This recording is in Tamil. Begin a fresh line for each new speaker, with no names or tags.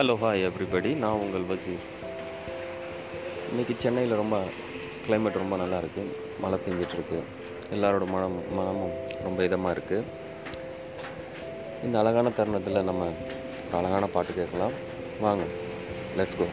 ஹலோ ஹாய் எவ்ரிபடி நான் உங்கள் வசீர். இன்றைக்கி சென்னையில் ரொம்ப கிளைமேட் ரொம்ப நல்லா இருக்குது மழை பெஞ்சிட்ருக்கு எல்லாரோட மனம் மனமும் ரொம்ப இதமாக இருக்குது இந்த அழகான தருணத்தில் நம்ம ஒரு அழகான பாட்டு கேட்கலாம். வாங்க லெட்ஸ் கோ